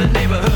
the neighborhood.